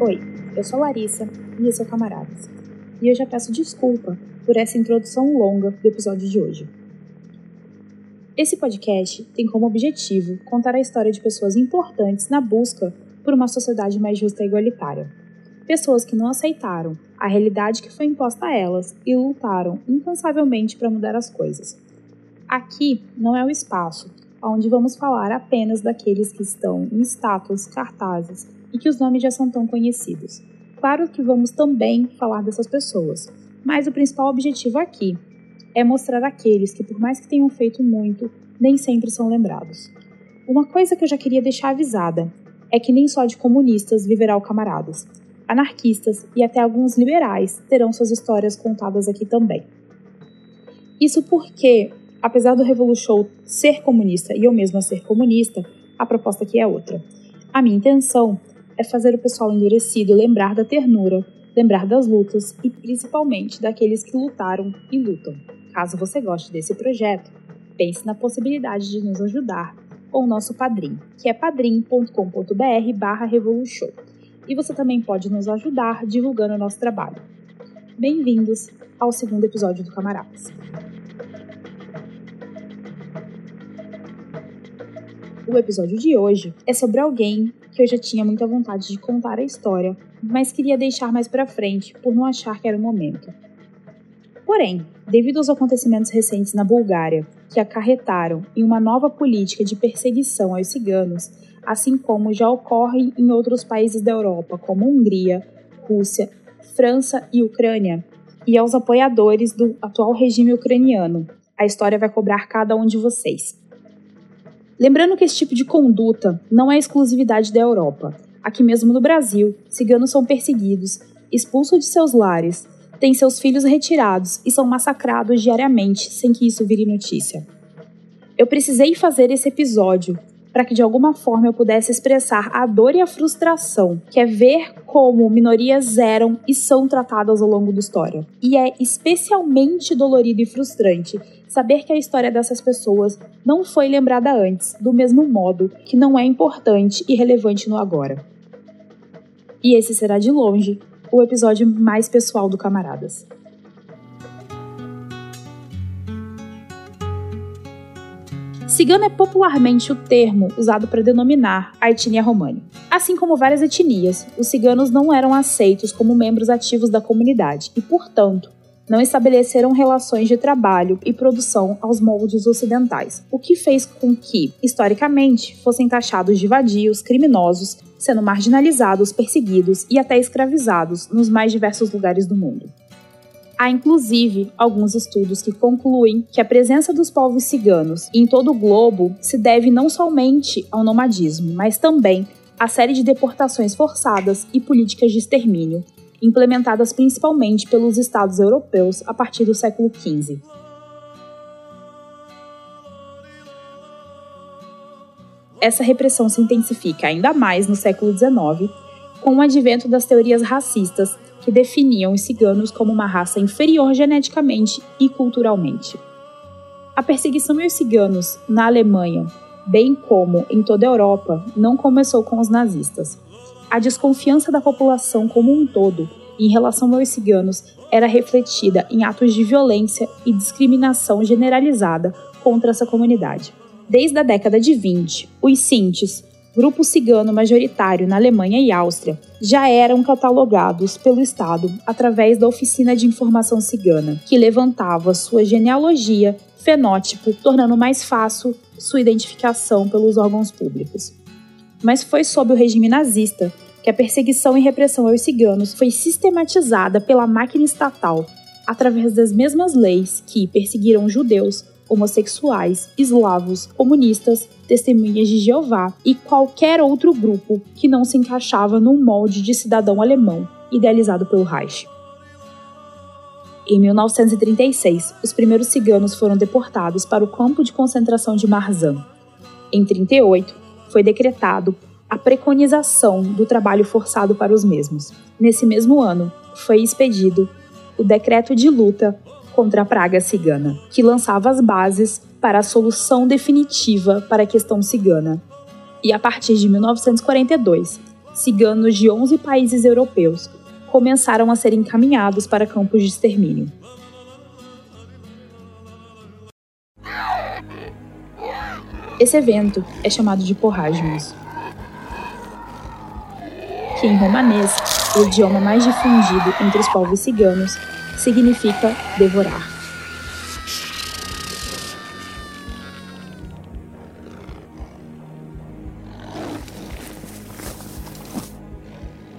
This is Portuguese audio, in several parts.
Oi, eu sou Larissa e esse é o Camaradas. E eu já peço desculpa por essa introdução longa do episódio de hoje. Esse podcast tem como objetivo contar a história de pessoas importantes na busca por uma sociedade mais justa e igualitária. Pessoas que não aceitaram a realidade que foi imposta a elas e lutaram incansavelmente para mudar as coisas. Aqui não é o espaço onde vamos falar apenas daqueles que estão em estátuas, cartazes e que os nomes já são tão conhecidos. Claro que vamos também falar dessas pessoas, mas o principal objetivo aqui é mostrar aqueles que, por mais que tenham feito muito, nem sempre são lembrados. Uma coisa que eu já queria deixar avisada é que nem só de comunistas viverá o camaradas. Anarquistas e até alguns liberais terão suas histórias contadas aqui também. Isso porque, apesar do Revolution ser comunista e eu mesma ser comunista, a proposta aqui é outra. A minha intenção é fazer o pessoal endurecido lembrar da ternura, lembrar das lutas e principalmente daqueles que lutaram e lutam. Caso você goste desse projeto, pense na possibilidade de nos ajudar com o nosso padrinho, que é padrim.com.br barra Revolution. E você também pode nos ajudar divulgando o nosso trabalho. Bem-vindos ao segundo episódio do Camaradas. O episódio de hoje é sobre alguém que eu já tinha muita vontade de contar a história, mas queria deixar mais para frente por não achar que era o momento. Porém, devido aos acontecimentos recentes na Bulgária, que acarretaram em uma nova política de perseguição aos ciganos, assim como já ocorre em outros países da Europa, como Hungria, Rússia, França e Ucrânia, e aos apoiadores do atual regime ucraniano, a história vai cobrar cada um de vocês. Lembrando que esse tipo de conduta não é exclusividade da Europa. Aqui mesmo no Brasil, ciganos são perseguidos, expulsos de seus lares, têm seus filhos retirados e são massacrados diariamente sem que isso vire notícia. Eu precisei fazer esse episódio para que de alguma forma eu pudesse expressar a dor e a frustração, que é ver como minorias eram e são tratadas ao longo da história. E é especialmente dolorido e frustrante saber que a história dessas pessoas não foi lembrada antes, do mesmo modo que não é importante e relevante no agora. E esse será de longe o episódio mais pessoal do Camaradas. Cigano é popularmente o termo usado para denominar a etnia romani. Assim como várias etnias, os ciganos não eram aceitos como membros ativos da comunidade e, portanto, não estabeleceram relações de trabalho e produção aos moldes ocidentais, o que fez com que, historicamente, fossem taxados de vadios, criminosos, sendo marginalizados, perseguidos e até escravizados nos mais diversos lugares do mundo. Há inclusive alguns estudos que concluem que a presença dos povos ciganos em todo o globo se deve não somente ao nomadismo, mas também à série de deportações forçadas e políticas de extermínio, implementadas principalmente pelos estados europeus a partir do século XV. Essa repressão se intensifica ainda mais no século XIX, com o advento das teorias racistas que definiam os ciganos como uma raça inferior geneticamente e culturalmente. A perseguição aos ciganos na Alemanha, bem como em toda a Europa, não começou com os nazistas. A desconfiança da população como um todo em relação aos ciganos era refletida em atos de violência e discriminação generalizada contra essa comunidade. Desde a década de 20, os Sintes, grupo cigano majoritário na Alemanha e Áustria, já eram catalogados pelo Estado através da Oficina de Informação Cigana, que levantava sua genealogia, fenótipo, tornando mais fácil sua identificação pelos órgãos públicos. Mas foi sob o regime nazista que a perseguição e repressão aos ciganos foi sistematizada pela máquina estatal através das mesmas leis que perseguiram judeus, homossexuais, eslavos, comunistas, testemunhas de Jeová e qualquer outro grupo que não se encaixava num molde de cidadão alemão idealizado pelo Reich. Em 1936, os primeiros ciganos foram deportados para o campo de concentração de Marzahn. Em 38, foi decretado a preconização do trabalho forçado para os mesmos. Nesse mesmo ano, foi expedido o Decreto de Luta contra a Praga Cigana, que lançava as bases para a solução definitiva para a questão cigana. E a partir de 1942, ciganos de 11 países europeus começaram a ser encaminhados para campos de extermínio. Esse evento é chamado de porragimus, que em romanês, o idioma mais difundido entre os povos ciganos, significa devorar.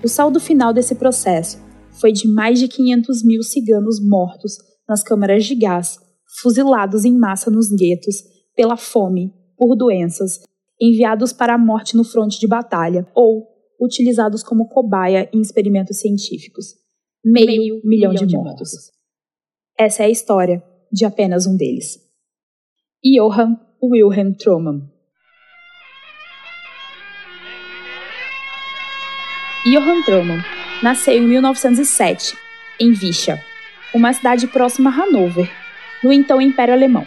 O saldo final desse processo foi de mais de 500 mil ciganos mortos nas câmaras de gás, fuzilados em massa nos guetos, pela fome, por doenças, enviados para a morte no fronte de batalha ou utilizados como cobaia em experimentos científicos. Meio, Meio milhão, milhão, de, de mortos. mortos. Essa é a história de apenas um deles. Johann Wilhelm Troman. Johann Troman nasceu em 1907, em Vicha, uma cidade próxima a Hannover, no então Império Alemão.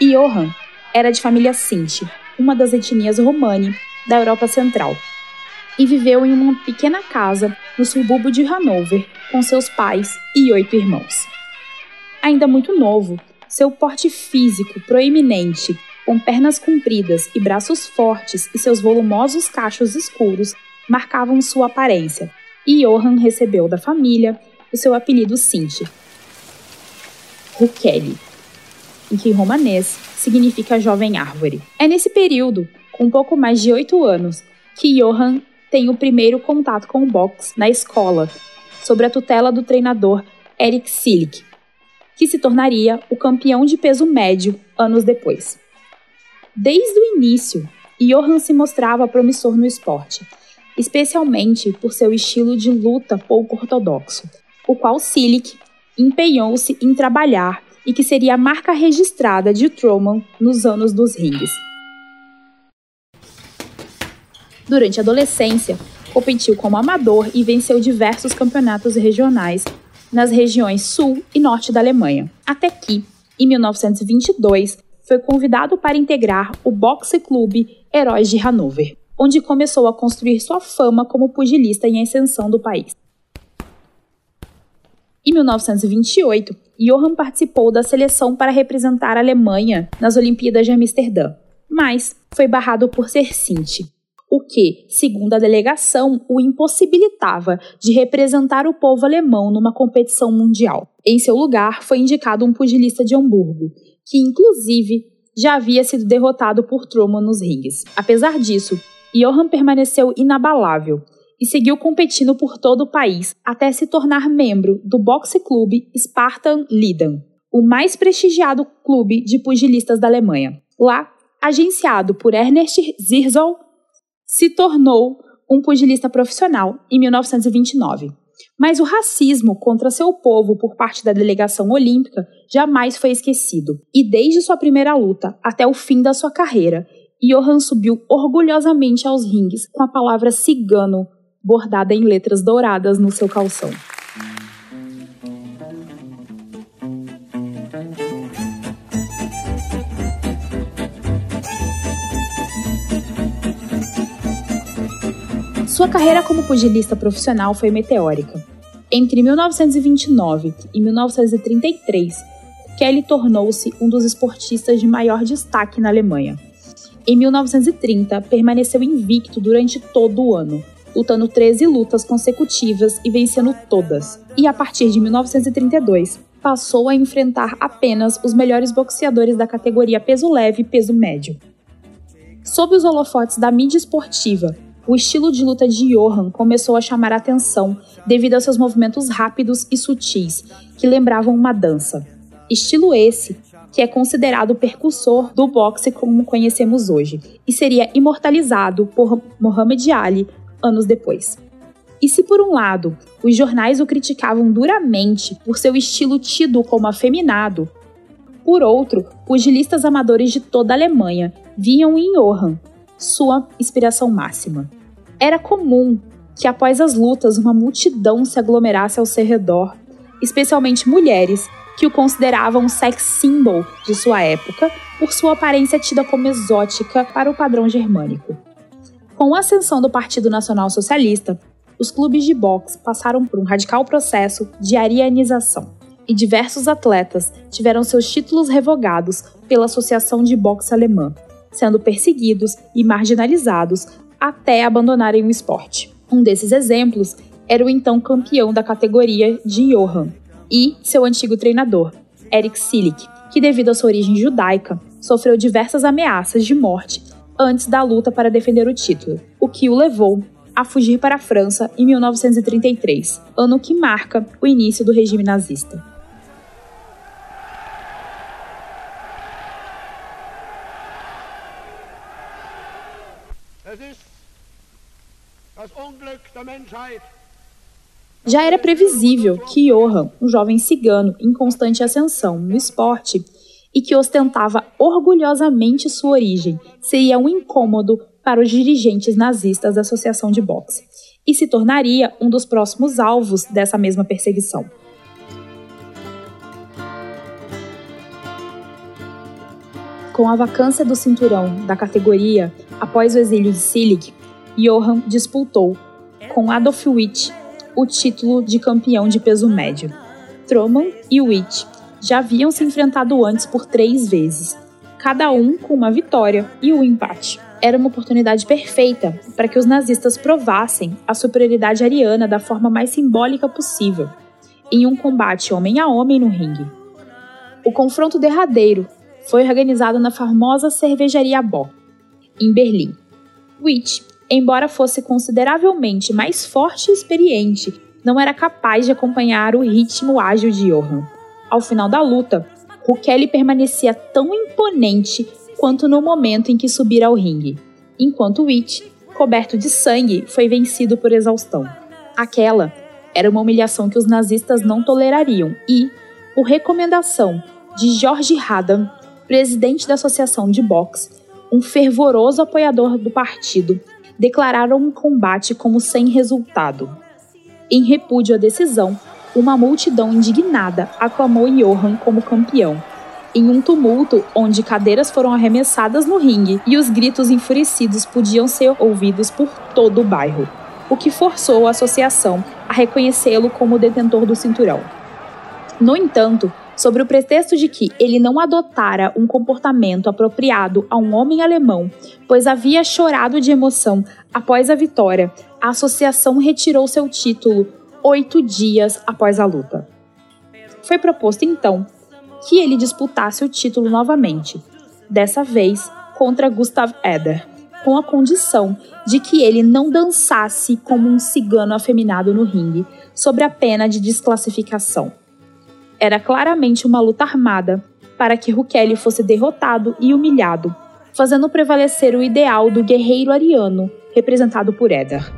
Johann era de família Sinti, uma das etnias romani da Europa Central, e viveu em uma pequena casa no subúrbio de Hannover com seus pais e oito irmãos. Ainda muito novo, seu porte físico proeminente, com pernas compridas e braços fortes e seus volumosos cachos escuros marcavam sua aparência, e Johann recebeu da família o seu apelido Sinti, Rukeli, em que em romanês significa jovem árvore. É nesse período, com pouco mais de oito anos, que Johann tem o primeiro contato com o boxe na escola, sob a tutela do treinador Eric Silik, que se tornaria o campeão de peso médio anos depois. Desde o início, Johann se mostrava promissor no esporte, especialmente por seu estilo de luta pouco ortodoxo, o qual Silik empenhou-se em trabalhar e que seria a marca registrada de Truman nos anos dos rings. Durante a adolescência, competiu como amador e venceu diversos campeonatos regionais nas regiões sul e norte da Alemanha, até que, em 1922, foi convidado para integrar o Boxe Clube Heróis de Hanover, onde começou a construir sua fama como pugilista em ascensão do país. Em 1928, Johann participou da seleção para representar a Alemanha nas Olimpíadas de Amsterdã, mas foi barrado por ser Sinti, o que, segundo a delegação, o impossibilitava de representar o povo alemão numa competição mundial. Em seu lugar, foi indicado um pugilista de Hamburgo, que inclusive já havia sido derrotado por Truman nos rings. Apesar disso, Johann permaneceu inabalável e seguiu competindo por todo o país até se tornar membro do boxe clube Spartan Liden, o mais prestigiado clube de pugilistas da Alemanha. Lá, agenciado por Ernest Zirzoll, se tornou um pugilista profissional em 1929. Mas o racismo contra seu povo por parte da delegação olímpica jamais foi esquecido, e desde sua primeira luta até o fim da sua carreira, Johan subiu orgulhosamente aos rings com a palavra cigano bordada em letras douradas no seu calção. Sua carreira como pugilista profissional foi meteórica. Entre 1929 e 1933, Kelly tornou-se um dos esportistas de maior destaque na Alemanha. Em 1930, permaneceu invicto durante todo o ano, lutando 13 lutas consecutivas e vencendo todas. E a partir de 1932, passou a enfrentar apenas os melhores boxeadores da categoria peso leve e peso médio. Sob os holofotes da mídia esportiva, o estilo de luta de Johan começou a chamar a atenção devido aos seus movimentos rápidos e sutis, que lembravam uma dança. Estilo esse que é considerado o percussor do boxe como conhecemos hoje, e seria imortalizado por Muhammad Ali anos depois. E se por um lado os jornais o criticavam duramente por seu estilo tido como afeminado, por outro, pugilistas amadores de toda a Alemanha viam em Johann sua inspiração máxima. Era comum que após as lutas uma multidão se aglomerasse ao seu redor, especialmente mulheres que o consideravam um sex symbol de sua época por sua aparência tida como exótica para o padrão germânico. Com a ascensão do Partido Nacional Socialista, os clubes de boxe passaram por um radical processo de arianização, e diversos atletas tiveram seus títulos revogados pela Associação de Boxe Alemã, sendo perseguidos e marginalizados até abandonarem o esporte. Um desses exemplos era o então campeão da categoria de Johan e seu antigo treinador, Eric Silik, que devido à sua origem judaica, sofreu diversas ameaças de morte antes da luta para defender o título, o que o levou a fugir para a França em 1933, ano que marca o início do regime nazista. Já era previsível que Johann, um jovem cigano em constante ascensão no esporte e que ostentava orgulhosamente sua origem, seria um incômodo para os dirigentes nazistas da Associação de Boxe e se tornaria um dos próximos alvos dessa mesma perseguição. Com a vacância do cinturão da categoria após o exílio de Silig, Johann disputou com Adolf Witt o título de campeão de peso médio. Troman e Witt já haviam se enfrentado antes por três vezes, cada um com uma vitória e um empate. Era uma oportunidade perfeita para que os nazistas provassem a superioridade ariana da forma mais simbólica possível, em um combate homem a homem no ringue. O confronto derradeiro foi organizado na famosa cervejaria Bock, em Berlim. Witt embora fosse consideravelmente mais forte e experiente, não era capaz de acompanhar o ritmo ágil de Johan. Ao final da luta, Rukeli permanecia tão imponente quanto no momento em que subira ao ringue, enquanto Witch, coberto de sangue, foi vencido por exaustão. Aquela era uma humilhação que os nazistas não tolerariam e, por recomendação de George Haddam, presidente da Associação de Boxe, um fervoroso apoiador do partido, declararam um combate como sem resultado. Em repúdio à decisão, uma multidão indignada aclamou Johan como campeão, em um tumulto onde cadeiras foram arremessadas no ringue e os gritos enfurecidos podiam ser ouvidos por todo o bairro, o que forçou a associação a reconhecê-lo como detentor do cinturão. No entanto, sobre o pretexto de que ele não adotara um comportamento apropriado a um homem alemão, pois havia chorado de emoção após a vitória, a associação retirou seu título oito dias após a luta. Foi proposto então que ele disputasse o título novamente, dessa vez contra Gustav Eder, com a condição de que ele não dançasse como um cigano afeminado no ringue, sob a pena de desclassificação. Era claramente uma luta armada para que Rukeli fosse derrotado e humilhado, fazendo prevalecer o ideal do guerreiro ariano, representado por Eder.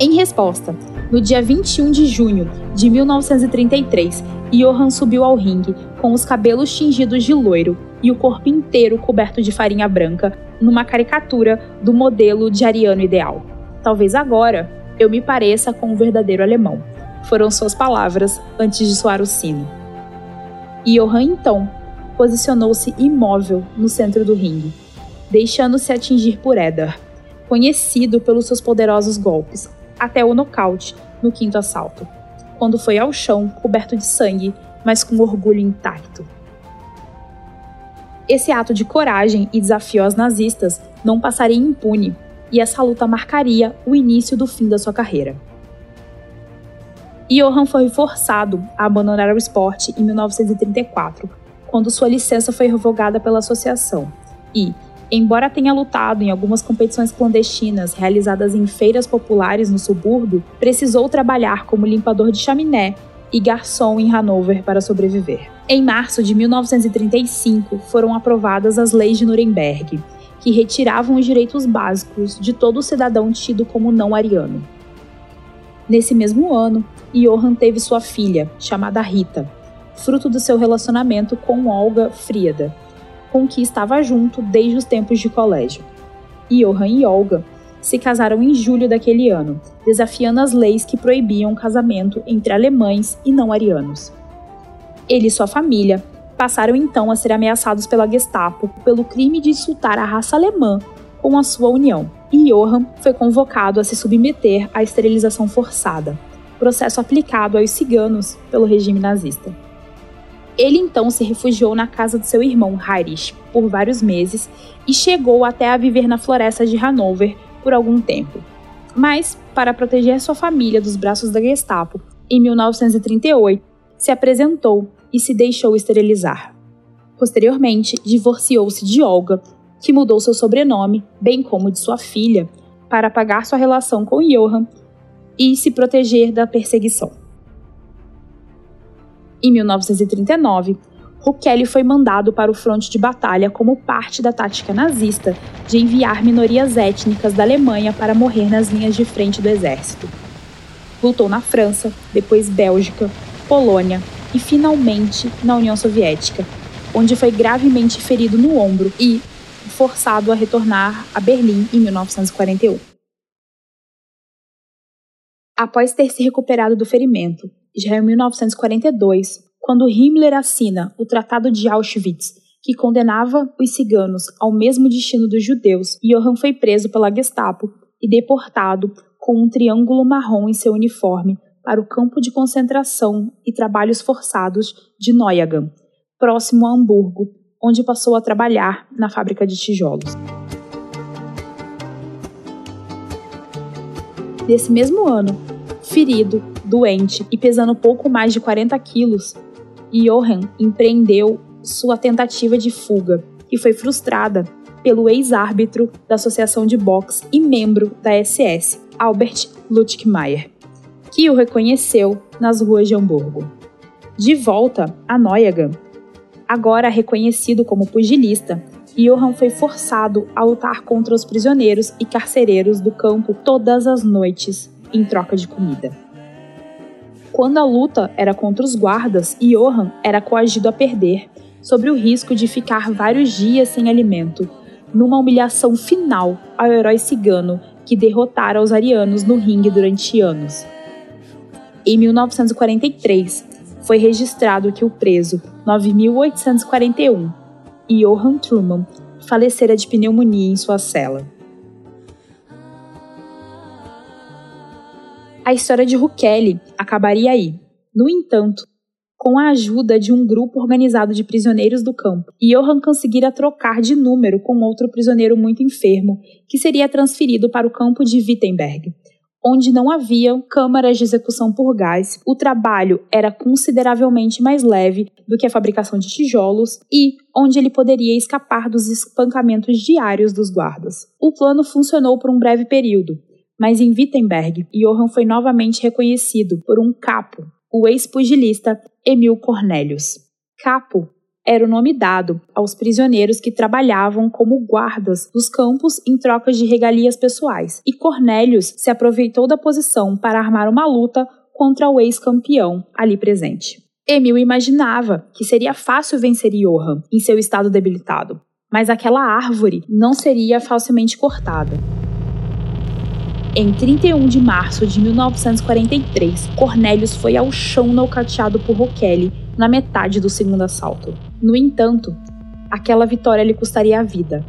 Em resposta, no dia 21 de junho de 1933, Johann subiu ao ringue com os cabelos tingidos de loiro e o corpo inteiro coberto de farinha branca, numa caricatura do modelo de ariano ideal. Talvez agora eu me pareça com um verdadeiro alemão. Foram suas palavras antes de soar o sino. E Johann então posicionou-se imóvel no centro do ringue, deixando-se atingir por Eder, conhecido pelos seus poderosos golpes, até o nocaute no quinto assalto, quando foi ao chão coberto de sangue, mas com orgulho intacto. Esse ato de coragem e desafio aos nazistas não passaria impune e essa luta marcaria o início do fim da sua carreira. Johan foi forçado a abandonar o esporte em 1934, quando sua licença foi revogada pela associação, e, embora tenha lutado em algumas competições clandestinas realizadas em feiras populares no subúrbio, precisou trabalhar como limpador de chaminé e garçom em Hanover para sobreviver. Em março de 1935, foram aprovadas as leis de Nuremberg, que retiravam os direitos básicos de todo cidadão tido como não ariano. Nesse mesmo ano, Johann teve sua filha, chamada Rita, fruto do seu relacionamento com Olga Frieda, com que estava junto desde os tempos de colégio. Johann e Olga se casaram em julho daquele ano, desafiando as leis que proibiam o casamento entre alemães e não arianos. Ele e sua família passaram então a ser ameaçados pela Gestapo pelo crime de insultar a raça alemã com a sua união. E Johann foi convocado a se submeter à esterilização forçada, processo aplicado aos ciganos pelo regime nazista. Ele então se refugiou na casa de seu irmão Heinrich por vários meses e chegou até a viver na floresta de Hanover por algum tempo. Mas, para proteger sua família dos braços da Gestapo, em 1938, se apresentou e se deixou esterilizar. Posteriormente, divorciou-se de Olga, que mudou seu sobrenome, bem como de sua filha, para apagar sua relação com Johann e se proteger da perseguição. Em 1939, Rukeli foi mandado para o fronte de batalha como parte da tática nazista de enviar minorias étnicas da Alemanha para morrer nas linhas de frente do exército. Lutou na França, depois Bélgica, Polônia e finalmente na União Soviética, onde foi gravemente ferido no ombro e forçado a retornar a Berlim em 1941. Após ter se recuperado do ferimento, já em 1942, quando Himmler assina o Tratado de Auschwitz, que condenava os ciganos ao mesmo destino dos judeus, Johann foi preso pela Gestapo e deportado com um triângulo marrom em seu uniforme para o campo de concentração e trabalhos forçados de Neuagen, próximo a Hamburgo, onde passou a trabalhar na fábrica de tijolos. Nesse mesmo ano, ferido, doente e pesando pouco mais de 40 quilos, Johann empreendeu sua tentativa de fuga, que foi frustrada pelo ex-árbitro da Associação de Boxe e membro da SS, Albert Lutschmeier, que o reconheceu nas ruas de Hamburgo. De volta a Neuagen, agora reconhecido como pugilista, Johann foi forçado a lutar contra os prisioneiros e carcereiros do campo todas as noites, em troca de comida. Quando a luta era contra os guardas, Johann era coagido a perder, sobre o risco de ficar vários dias sem alimento, numa humilhação final ao herói cigano que derrotara os arianos no ringue durante anos. Em 1943, foi registrado que o preso 9841, Johann Truman, falecera de pneumonia em sua cela. A história de Rukeli acabaria aí. No entanto, com a ajuda de um grupo organizado de prisioneiros do campo, Johann conseguira trocar de número com outro prisioneiro muito enfermo, que seria transferido para o campo de Wittenberg, onde não havia câmaras de execução por gás, o trabalho era consideravelmente mais leve do que a fabricação de tijolos e onde ele poderia escapar dos espancamentos diários dos guardas. O plano funcionou por um breve período, mas em Wittenberg, Johann foi novamente reconhecido por um capo, o ex-pugilista Emil Cornelius. Capo era o nome dado aos prisioneiros que trabalhavam como guardas dos campos em troca de regalias pessoais, e Cornélios se aproveitou da posição para armar uma luta contra o ex-campeão ali presente. Emil imaginava que seria fácil vencer Johann em seu estado debilitado, mas aquela árvore não seria facilmente cortada. Em 31 de março de 1943, Cornélios foi ao chão nocauteado por Roquelle na metade do segundo assalto. No entanto, aquela vitória lhe custaria a vida.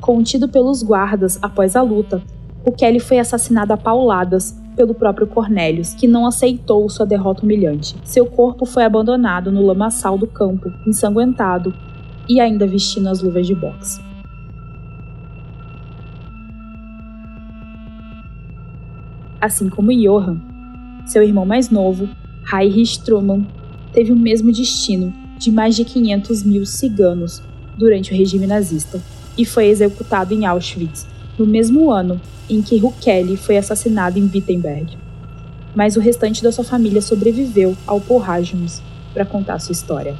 Contido pelos guardas após a luta, o Kelly foi assassinado a pauladas pelo próprio Cornélios, que não aceitou sua derrota humilhante. Seu corpo foi abandonado no lamaçal do campo, ensanguentado e ainda vestindo as luvas de boxe. Assim como Johann, seu irmão mais novo, Heinrich Truman, teve o mesmo destino de mais de 500 mil ciganos durante o regime nazista e foi executado em Auschwitz no mesmo ano em que Rukeli foi assassinado em Wittenberg. Mas o restante da sua família sobreviveu ao Porragimus para contar sua história.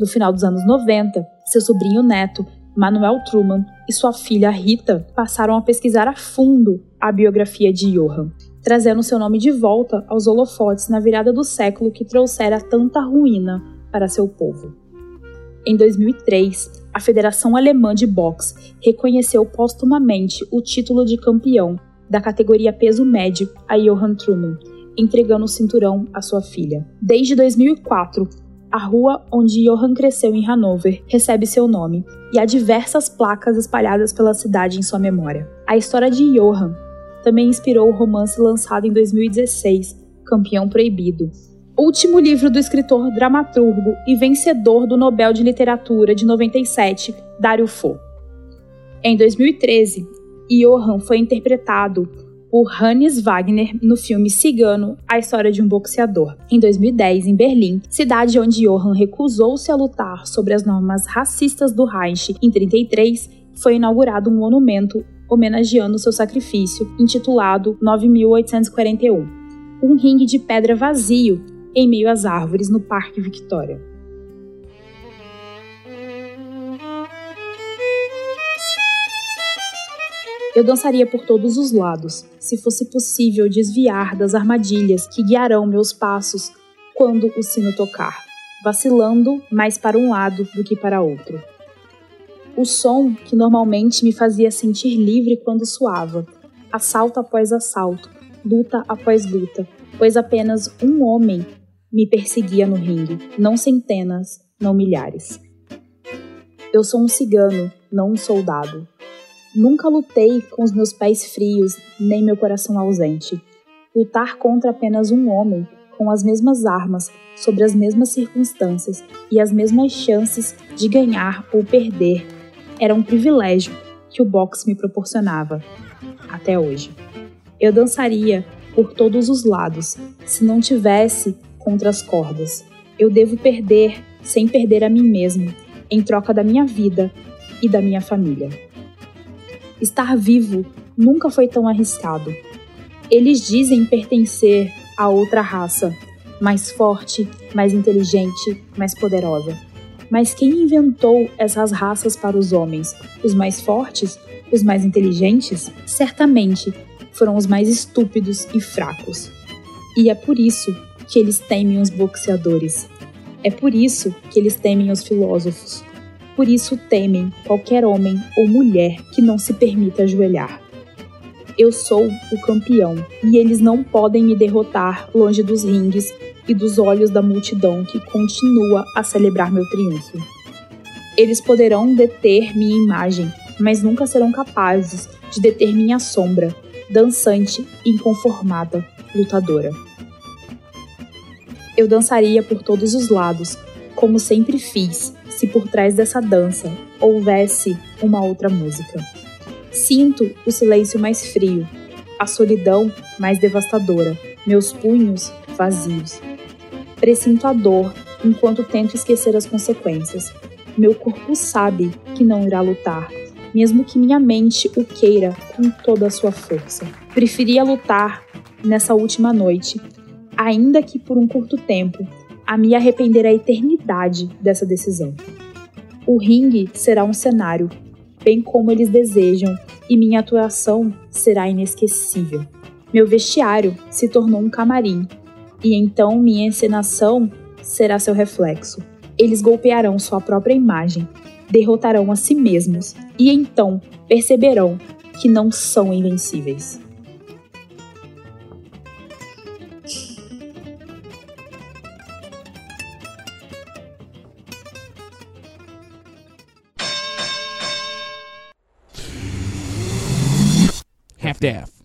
No final dos anos 90, seu sobrinho neto Manuel Truman e sua filha Rita passaram a pesquisar a fundo a biografia de Johann, trazendo seu nome de volta aos holofotes na virada do século que trouxera tanta ruína para seu povo. Em 2003, a Federação Alemã de Boxe reconheceu póstumamente o título de campeão da categoria peso médio a Johann Truman, entregando o cinturão à sua filha. Desde 2004, a rua onde Johann cresceu em Hanover recebe seu nome e há diversas placas espalhadas pela cidade em sua memória. A história de Johann também inspirou o romance lançado em 2016, Campeão Proibido, último livro do escritor dramaturgo e vencedor do Nobel de Literatura de 97, Dario Fo. Em 2013, Johann foi interpretado por Hannes Wagner no filme Cigano, a história de um boxeador. Em 2010, em Berlim, cidade onde Johann recusou-se a lutar sobre as normas racistas do Reich, em 33, foi inaugurado um monumento homenageando seu sacrifício, intitulado 9841. Um ringue de pedra vazio em meio às árvores no Parque Victoria. Eu dançaria por todos os lados, se fosse possível desviar das armadilhas que guiarão meus passos quando o sino tocar, vacilando mais para um lado do que para outro. O som que normalmente me fazia sentir livre quando suava, assalto após assalto, luta após luta, pois apenas um homem me perseguia no ringue, não centenas, não milhares. Eu sou um cigano, não um soldado. Nunca lutei com os meus pés frios, nem meu coração ausente. Lutar contra apenas um homem, com as mesmas armas, sobre as mesmas circunstâncias e as mesmas chances de ganhar ou perder, era um privilégio que o boxe me proporcionava. Até hoje. Eu dançaria por todos os lados, se não tivesse contra as cordas. Eu devo perder sem perder a mim mesmo, em troca da minha vida e da minha família. Estar vivo nunca foi tão arriscado. Eles dizem pertencer a outra raça, mais forte, mais inteligente, mais poderosa. Mas quem inventou essas raças para os homens? Os mais fortes? Os mais inteligentes? Certamente foram os mais estúpidos e fracos. E é por isso que eles temem os boxeadores. É por isso que eles temem os filósofos. Por isso temem qualquer homem ou mulher que não se permita ajoelhar. Eu sou o campeão e eles não podem me derrotar longe dos ringues e dos olhos da multidão que continua a celebrar meu triunfo. Eles poderão deter minha imagem, mas nunca serão capazes de deter minha sombra, dançante, inconformada, lutadora eu dançaria por todos os lados, como sempre fiz, se por trás dessa dança houvesse uma outra música. Sinto o silêncio mais frio, a solidão mais devastadora, meus punhos vazios. Presinto a dor enquanto tento esquecer as consequências. Meu corpo sabe que não irá lutar, mesmo que minha mente o queira com toda a sua força. Preferia lutar nessa última noite ainda que por um curto tempo, a me arrepender a eternidade dessa decisão. O ringue será um cenário, bem como eles desejam, e minha atuação será inesquecível. Meu vestiário se tornou um camarim, e então minha encenação será seu reflexo. Eles golpearão sua própria imagem, derrotarão a si mesmos, e então perceberão que não são invencíveis. half-half.